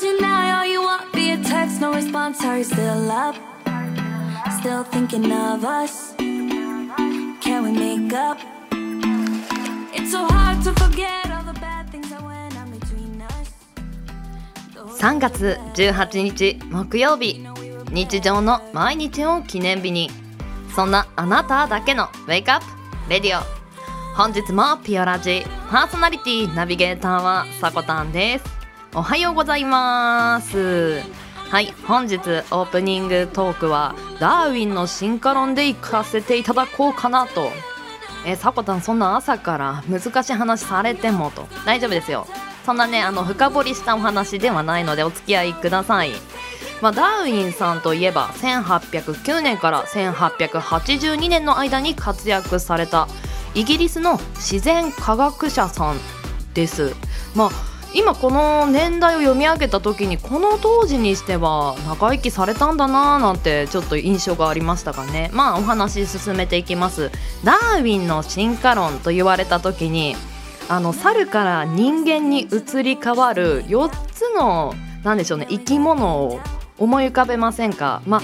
Deny all you want via text, no response. Are you still up? Still thinking of us? Can we make up? It's so hard to forget all the bad things that went on between us. 3月18日木曜日日常の毎日を記念日にそんなあなただけのウェイクアップレディオ本日もピオラジ。パーソナリティナビゲーターはさこたんです。おはようございます。はい本日オープニングトークはダーウィンの進化論で行かせていただこうかなと。えさこたんそんな朝から難しい話されてもと。大丈夫ですよ。そんなねあの深掘りしたお話ではないのでお付き合いください。まあ、ダーウィンさんといえば1809年から1882年の間に活躍されたイギリスの自然科学者さんです。まあ今この年代を読み上げた時にこの当時にしては長生きされたんだなーなんてちょっと印象がありましたがね。まあお話進めていきます。ダーウィンの進化論と言われた時にあの猿から人間に移り変わる4つのなんでしょうね生き物を思い浮かべませんか。まあ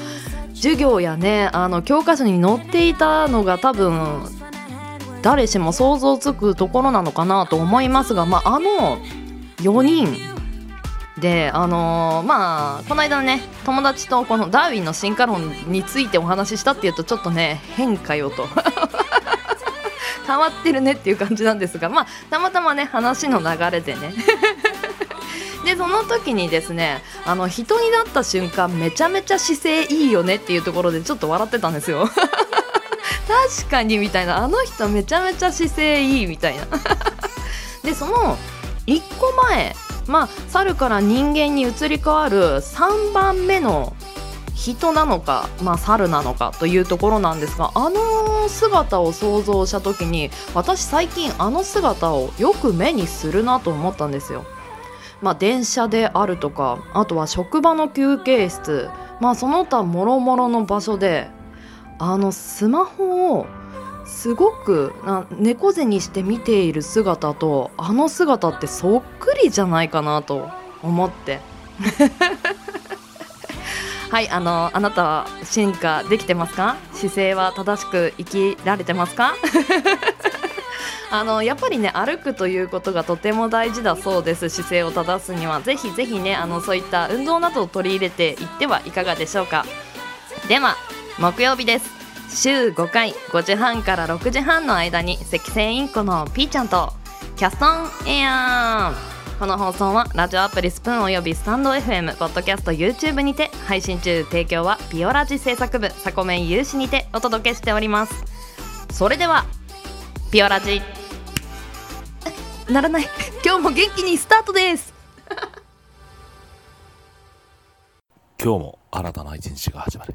授業やねあの教科書に載っていたのが多分誰しも想像つくところなのかなと思いますが、まあ、あの4人であのーまあこの間ね友達とこのダーウィンの進化論についてお話ししたっていうとちょっとね変かよと。変わってるねっていう感じなんですがまあたまたまね話の流れでね。でその時にですねあの人になった瞬間めちゃめちゃ姿勢いいよねっていうところでちょっと笑ってたんですよ。確かにみたいな。あの人めちゃめちゃ姿勢いいみたいな。でその1個前まあ猿から人間に移り変わる3番目の人なのか、まあ、猿なのかというところなんですがあの姿を想像した時に私最近あの姿をよく目にするなと思ったんですよ。まあ、電車であるとかあとは職場の休憩室、まあ、その他もろもろの場所であのスマホをすごくな猫背にして見ている姿とあの姿ってそっくりじゃないかなと思って。はいあのあなたは進化できてますか？姿勢は正しく生きられてますか？あのやっぱりね歩くということがとても大事だそうです。姿勢を正すには。ぜひぜひねあのそういった運動などを取り入れていってはいかがでしょうか？では木曜日です。週5回5時半から6時半の間に赤線インコのピーちゃんとキャストンエアーこの放送はラジオアプリスプーンおよびスタンド FM ポッドキャスト YouTube にて配信中。提供はピオラジ制作部サコメン有志にてお届けしております。それではピオラジ。ならない。今日も元気にスタートです。今日も新たな一日が始まる。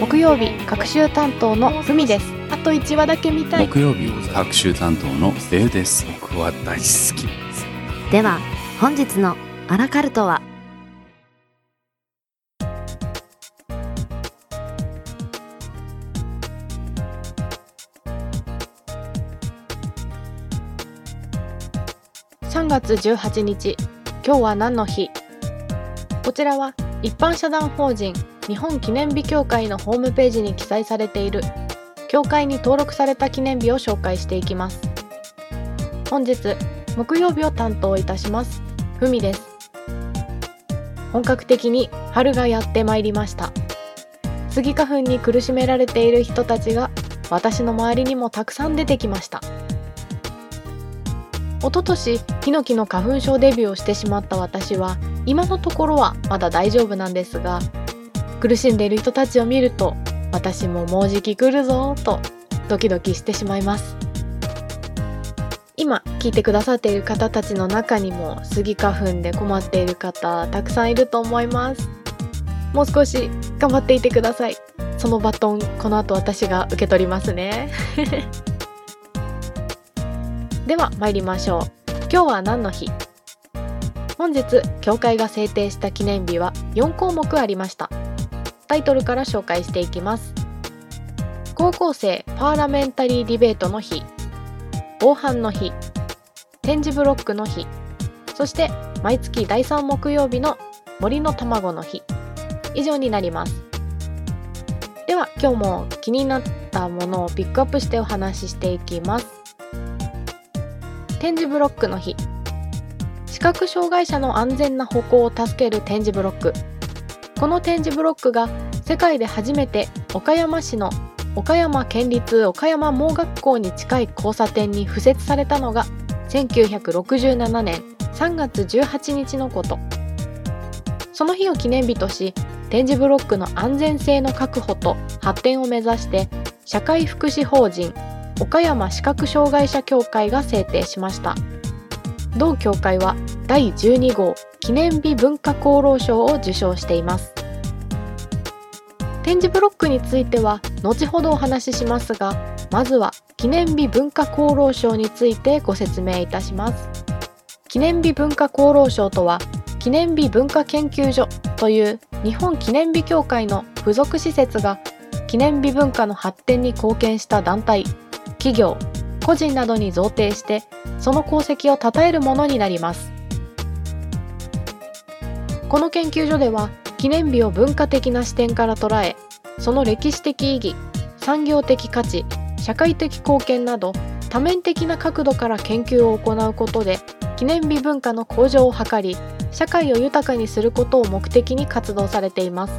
木曜日各週担当のふみです。あと1話だけ見たい。木曜日各週担当のレイです。僕は大好き。ですでは本日のアラカルトは？3月18日今日は何の日？こちらは一般社団法人日本記念日協会のホームページに記載されている。協会に登録された記念日を紹介していきます。本日木曜日を担当いたしますふみです。本格的に春がやってまいりました。スギ花粉に苦しめられている人たちが私の周りにもたくさん出てきました。一昨年ヒノキの花粉症デビューをしてしまった私は今のところはまだ大丈夫なんですが苦しんでいる人たちを見ると私ももうじき来るぞとドキドキしてしまいます。今聞いてくださっている方たちの中にもスギ花粉で困っている方たくさんいると思います。もう少し頑張っていてください。そのバトンこの後私が受け取りますね。では参りましょう。今日は何の日？本日教会が制定した記念日は4項目ありました。タイトルから紹介していきます。高校生パーラメンタリーディベートの日。防犯の日。展示ブロックの日。そして毎月第3木曜日の森の卵の日。以上になります。では今日も気になったものをピックアップしてお話ししていきます。展示ブロックの日。視覚障害者の安全な歩行を助ける展示ブロック。この展示ブロックが世界で初めて岡山市の岡山県立岡山盲学校に近い交差点に敷設されたのが1967年3月18日のこと。その日を記念日とし展示ブロックの安全性の確保と発展を目指して社会福祉法人岡山視覚障害者協会が制定しました。同協会は第12号記念日文化功労賞を受賞しています。展示ブロックについては後ほどお話ししますがまずは記念日文化功労賞についてご説明いたします。記念日文化功労賞とは記念日文化研究所という日本記念日協会の付属施設が記念日文化の発展に貢献した団体企業個人などに贈呈してその功績を称えるものになります。この研究所では記念日を文化的な視点から捉えその歴史的意義産業的価値社会的貢献など多面的な角度から研究を行うことで記念日文化の向上を図り社会を豊かにすることを目的に活動されています。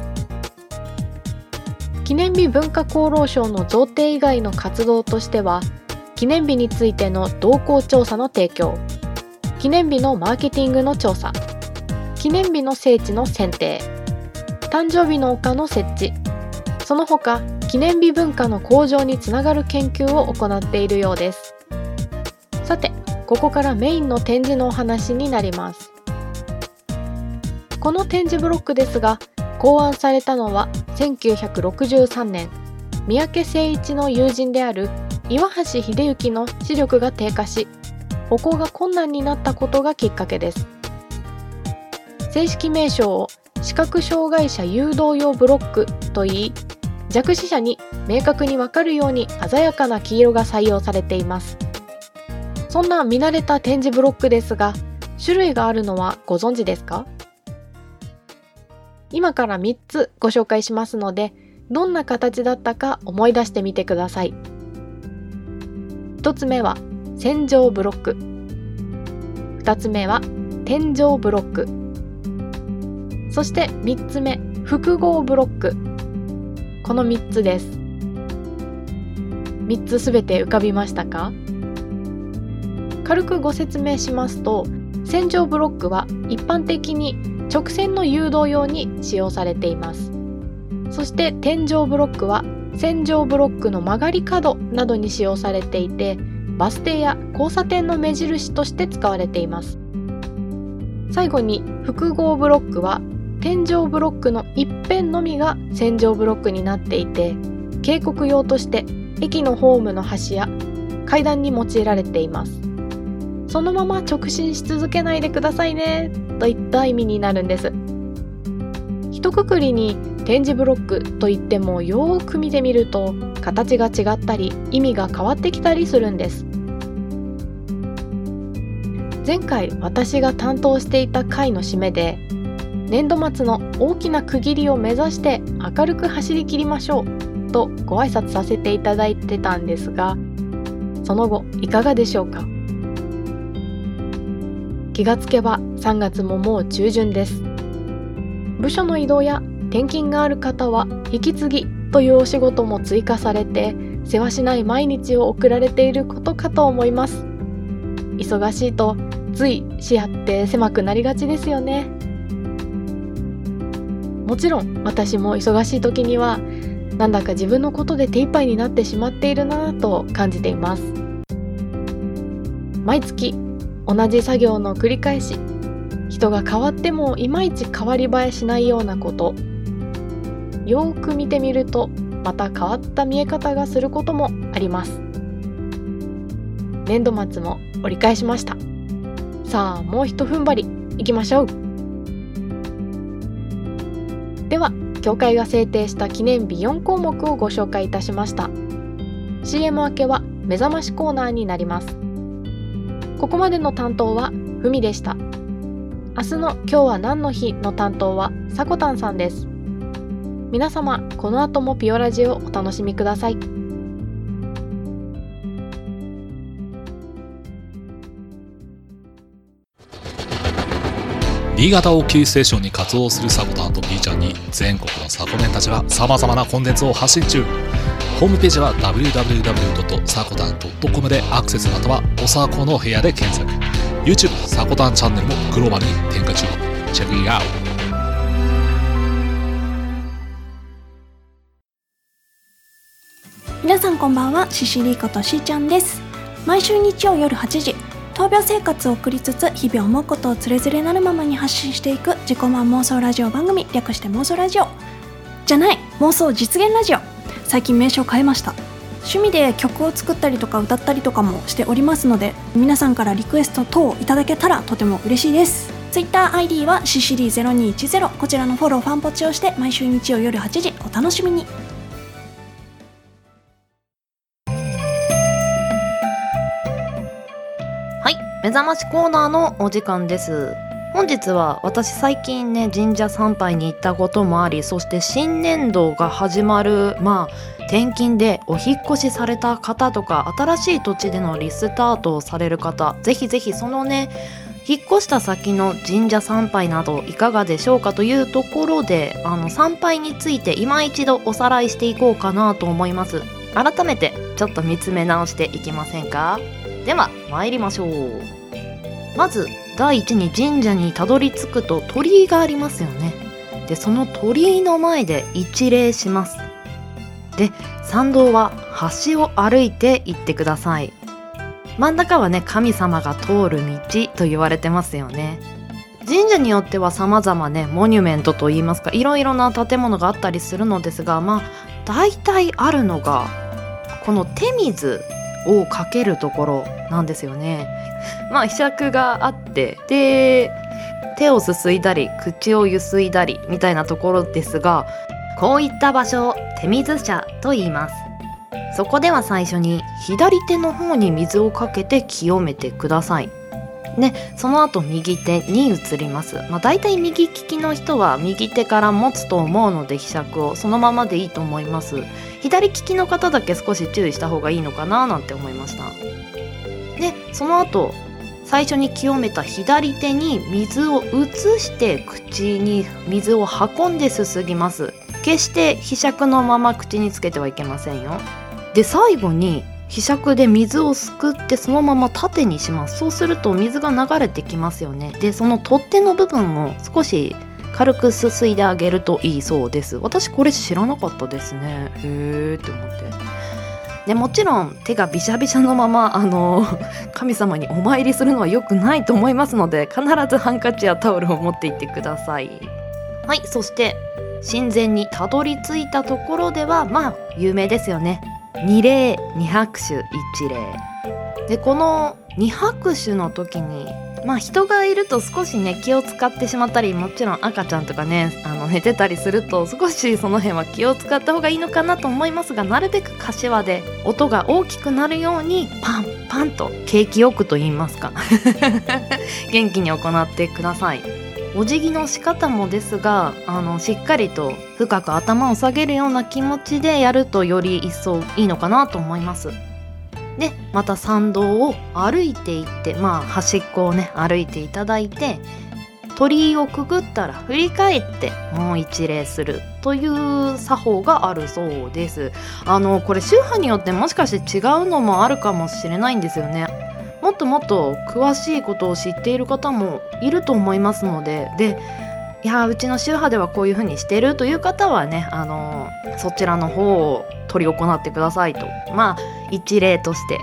記念日文化功労賞の贈呈以外の活動としては記念日についての動向調査の提供。記念日のマーケティングの調査。記念日の聖地の選定。誕生日の丘の設置。その他記念日文化の向上につながる研究を行っているようです。さてここからメインの展示のお話になります。この展示ブロックですが考案されたのは1963年三宅誠一の友人である岩橋秀幸の視力が低下し歩行が困難になったことがきっかけです。正式名称を視覚障害者誘導用ブロックといい弱視者に明確にわかるように鮮やかな黄色が採用されています。そんな見慣れた展示ブロックですが種類があるのはご存知ですか？今から3つご紹介しますのでどんな形だったか思い出してみてください。1つ目は線状ブロック。2つ目は天井ブロック。そして3つ目複合ブロック。この3つです。3つすべて浮かびましたか？軽くご説明しますと線状ブロックは一般的に直線の誘導用に使用されています。そして天井ブロックは線状ブロックの曲がり角などに使用されていてバス停や交差点の目印として使われています。最後に複合ブロックは天井ブロックの一辺のみが線状ブロックになっていて警告用として駅のホームの端や階段に用いられています。そのまま直進し続けないでくださいねといった意味になるんです。一括りに点字ブロックといってもよーく見てみると形が違ったり意味が変わってきたりするんです。前回私が担当していた回の締めで年度末の大きな区切りを目指して明るく走り切りましょうとご挨拶させていただいてたんですがその後いかがでしょうか？気がつけば3月ももう中旬です。部署の移動や転勤がある方は引き継ぎというお仕事も追加されて世話しない毎日を送られていることかと思います。忙しいとつい視野って狭くなりがちですよね。もちろん私も忙しい時にはなんだか自分のことで手一杯になってしまっているなぁと感じています。毎月同じ作業の繰り返し人が変わってもいまいち変わり映えしないようなこと。よーく見てみるとまた変わった見え方がすることもあります。年度末も折り返しました。さあもうひと踏ん張りいきましょう。では協会が制定した記念日4項目をご紹介いたしました。CM 明けは目覚ましコーナーになります。ここまでの担当はふみでした。明日の今日は何の日の担当はさこたんさんです。皆様この後もピオラジをお楽しみください。新潟をキーステーションに活動するサコタンと B ちゃんに全国のサコメンたちは様々なコンテンツを発信中。ホームページは www.sakotan.com でアクセスまたはおさこの部屋で検索。YouTube サコタンチャンネルもグローバルに展開中。チェックイアウト。皆さんこんばんは。シシリーことしーちゃんです。毎週日曜夜8時闘病生活を送りつつ日々思うことをつれづれなるままに発信していく自己満妄想ラジオ番組略して妄想ラジオ。じゃない妄想実現ラジオ。最近名称変えました。趣味で曲を作ったりとか歌ったりとかもしておりますので皆さんからリクエスト等いただけたらとても嬉しいです。TwitterID はシシリー0210こちらのフォローファンポチをして毎週日曜夜8時お楽しみに。目覚ましコーナーのお時間です。本日は私最近ね神社参拝に行ったこともありそして新年度が始まるまあ転勤でお引越しされた方とか新しい土地でのリスタートをされる方ぜひぜひそのね引っ越した先の神社参拝などいかがでしょうかというところであの参拝について今一度おさらいしていこうかなと思います。改めてちょっと見つめ直していきませんか？では参りましょう。まず第一に神社にたどり着くと鳥居がありますよね。でその鳥居の前で一礼します。で参道は橋を歩いて行ってください。真ん中はね神様が通る道と言われてますよね。神社によっては様々ねモニュメントといいますかいろいろな建物があったりするのですがまあ大体あるのがこの手水をかけるところなんですよね。まあひしゃくがあってで手をすすいだり口をゆすいだりみたいなところですがこういった場所を手水舎と言います。そこでは最初に左手の方に水をかけて清めてください。でその後右手に移ります。まあ大体右利きの人は右手から持つと思うのでひしゃくをそのままでいいと思います。左利きの方だけ少し注意した方がいいのかななんて思いました。でその後最初に清めた左手に水を移して口に水を運んですすぎます。決してひしゃくのまま口につけてはいけませんよ。で最後にひしゃくで水をすくってそのまま縦にします。そうすると水が流れてきますよね。でその取っ手の部分を少し軽くすすいであげるといいそうです。私これ知らなかったですね。へーって思って。でもちろん手がびしゃびしゃのままあの 神様にお参りするのは良くないと思いますので必ずハンカチやタオルを持って行ってください。はいそして神前にたどり着いたところではまあ有名ですよね。二礼二拍手一礼。でこの二拍手の時にまあ人がいると少しね気を使ってしまったりもちろん赤ちゃんとかねあの寝てたりすると少しその辺は気を使った方がいいのかなと思いますがなるべく柏で音が大きくなるようにパンパンと景気よくと言いますか。元気に行ってください。お辞儀の仕方もですがあのしっかりと深く頭を下げるような気持ちでやるとより一層いいのかなと思います。でまた参道を歩いていってまあ端っこをね歩いていただいて鳥居をくぐったら振り返ってもう一礼するという作法があるそうです。あのこれ宗派によってもしかして違うのもあるかもしれないんですよね。ともっと詳しいことを知っている方もいると思いますのででいやうちの宗派ではこういうふうにしてるという方はねあのそちらの方を取り行ってくださいと。まあ一例として。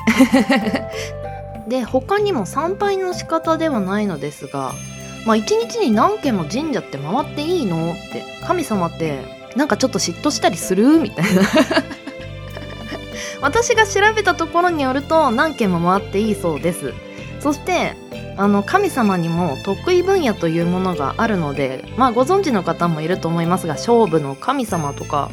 で他にも参拝の仕方ではないのですがまあ一日に何軒も神社って回っていいの？って神様ってなんかちょっと嫉妬したりする？みたいな。私が調べたところによると何軒も回っていいそうです。そしてあの神様にも得意分野というものがあるのでまあご存知の方もいると思いますが勝負の神様とか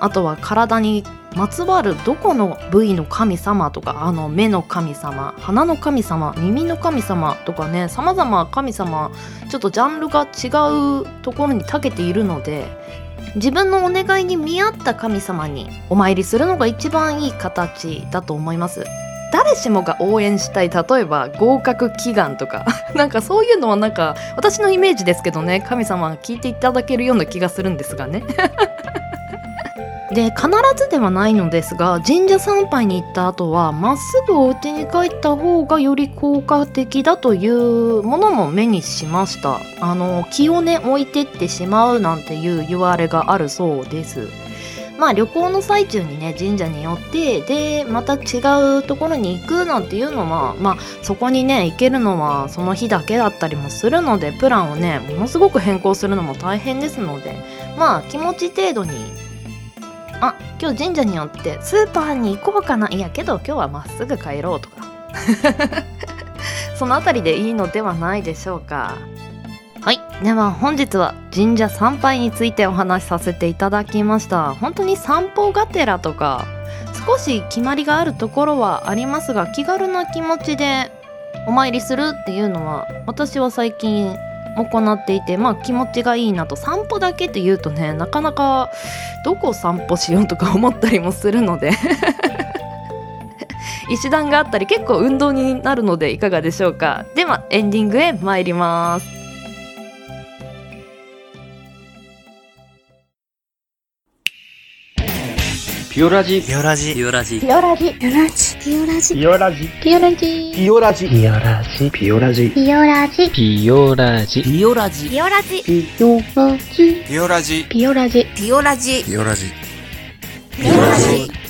あとは体にまつわるどこの部位の神様とかあの目の神様鼻の神様耳の神様とかねさまざま神様ちょっとジャンルが違うところに長けているので自分のお願いに見合った神様にお参りするのが一番いい形だと思います。誰しもが応援したい例えば合格祈願とか。なんかそういうのはなんか私のイメージですけどね。神様が聞いていただけるような気がするんですがね。で必ずではないのですが神社参拝に行った後はまっすぐお家に帰った方がより効果的だというものも目にしました。あの気をね置いてってしまうなんていう言われがあるそうです。まあ旅行の最中にね神社に寄ってでまた違うところに行くなんていうのはまあそこにね行けるのはその日だけだったりもするのでプランをねものすごく変更するのも大変ですのでまあ気持ち程度にあ今日神社によってスーパーに行こうかないやけど今日はまっすぐ帰ろうとか。そのあたりでいいのではないでしょうか。はい。では本日は神社参拝についてお話しさせていただきました。本当に散歩がてらとか少し決まりがあるところはありますが気軽な気持ちでお参りするっていうのは私は最近行っていてまあ気持ちがいいなと。散歩だけって言うとねなかなかどこを散歩しようとか思ったりもするので。石段があったり結構運動になるのでいかがでしょうか。ではエンディングへ参ります。ピオラジピオラジ。ピオラジピオラジピオラジピオラジピオラジピオラジピオラジピオラジピオラジピオラジピオラジピオラジ。ピオラジピオラジピオラジピオラジピオラジピオラジ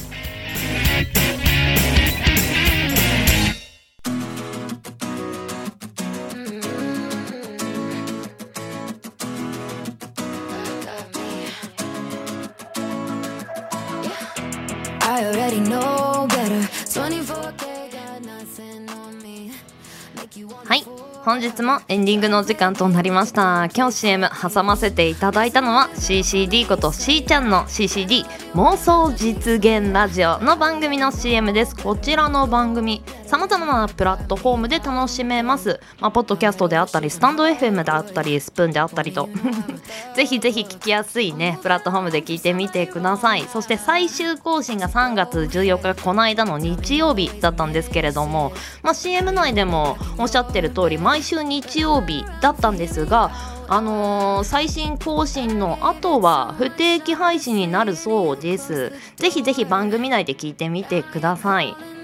本日もエンディングのお時間となりました。今日 CM 挟ませていただいたのは CCD ことしーちゃんの CCD 妄想実現ラジオの番組の CM です。こちらの番組さまざまなプラットフォームで楽しめます、まあ、ポッドキャストであったりスタンド FM であったりスプーンであったりと。ぜひぜひ聞きやすいねプラットフォームで聞いてみてください。そして最終更新が3月14日この間の日曜日だったんですけれども、まあ、CM 内でもおっしゃってる通り毎週日曜日だったんですがあのー最新更新の後は不定期配信になるそうです。ぜひぜひ番組内で聞いてみてください。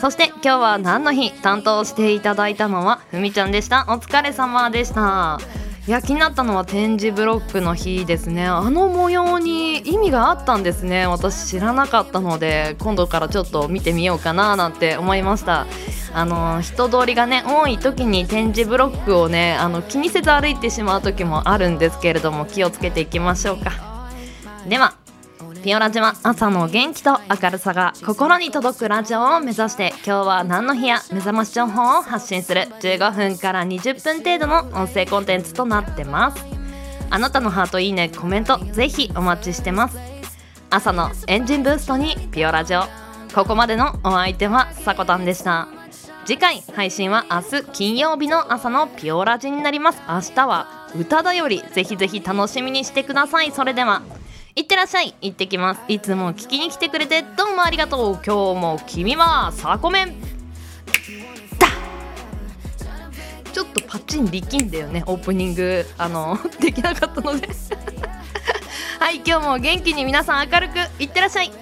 そして今日は何の日担当していただいたのはふみちゃんでした。お疲れ様でした。いや気になったのは展示ブロックの日ですね。あの模様に意味があったんですね。私知らなかったので今度からちょっと見てみようかななんて思いました。あの人通りがね多い時に展示ブロックをねあの気にせず歩いてしまう時もあるんですけれども気をつけていきましょうか。ではピオラジは朝の元気と明るさが心に届くラジオを目指して今日は何の日や目覚まし情報を発信する。15分から20分程度の音声コンテンツとなってます。あなたのハートいいねコメントぜひお待ちしてます。朝のエンジンブーストにピオラジオ。ここまでのお相手はさこたんでした。次回配信は明日金曜日の朝のピオラジになります。明日は歌だよりぜひぜひ楽しみにしてください。それではいってらっしゃい。行ってきます。いつも聞きに来てくれてどうもありがとう。今日も君はサコメン。だちょっとパチン力んだよね。オープニングあの できなかったので。はい今日も元気に皆さん明るくいってらっしゃい。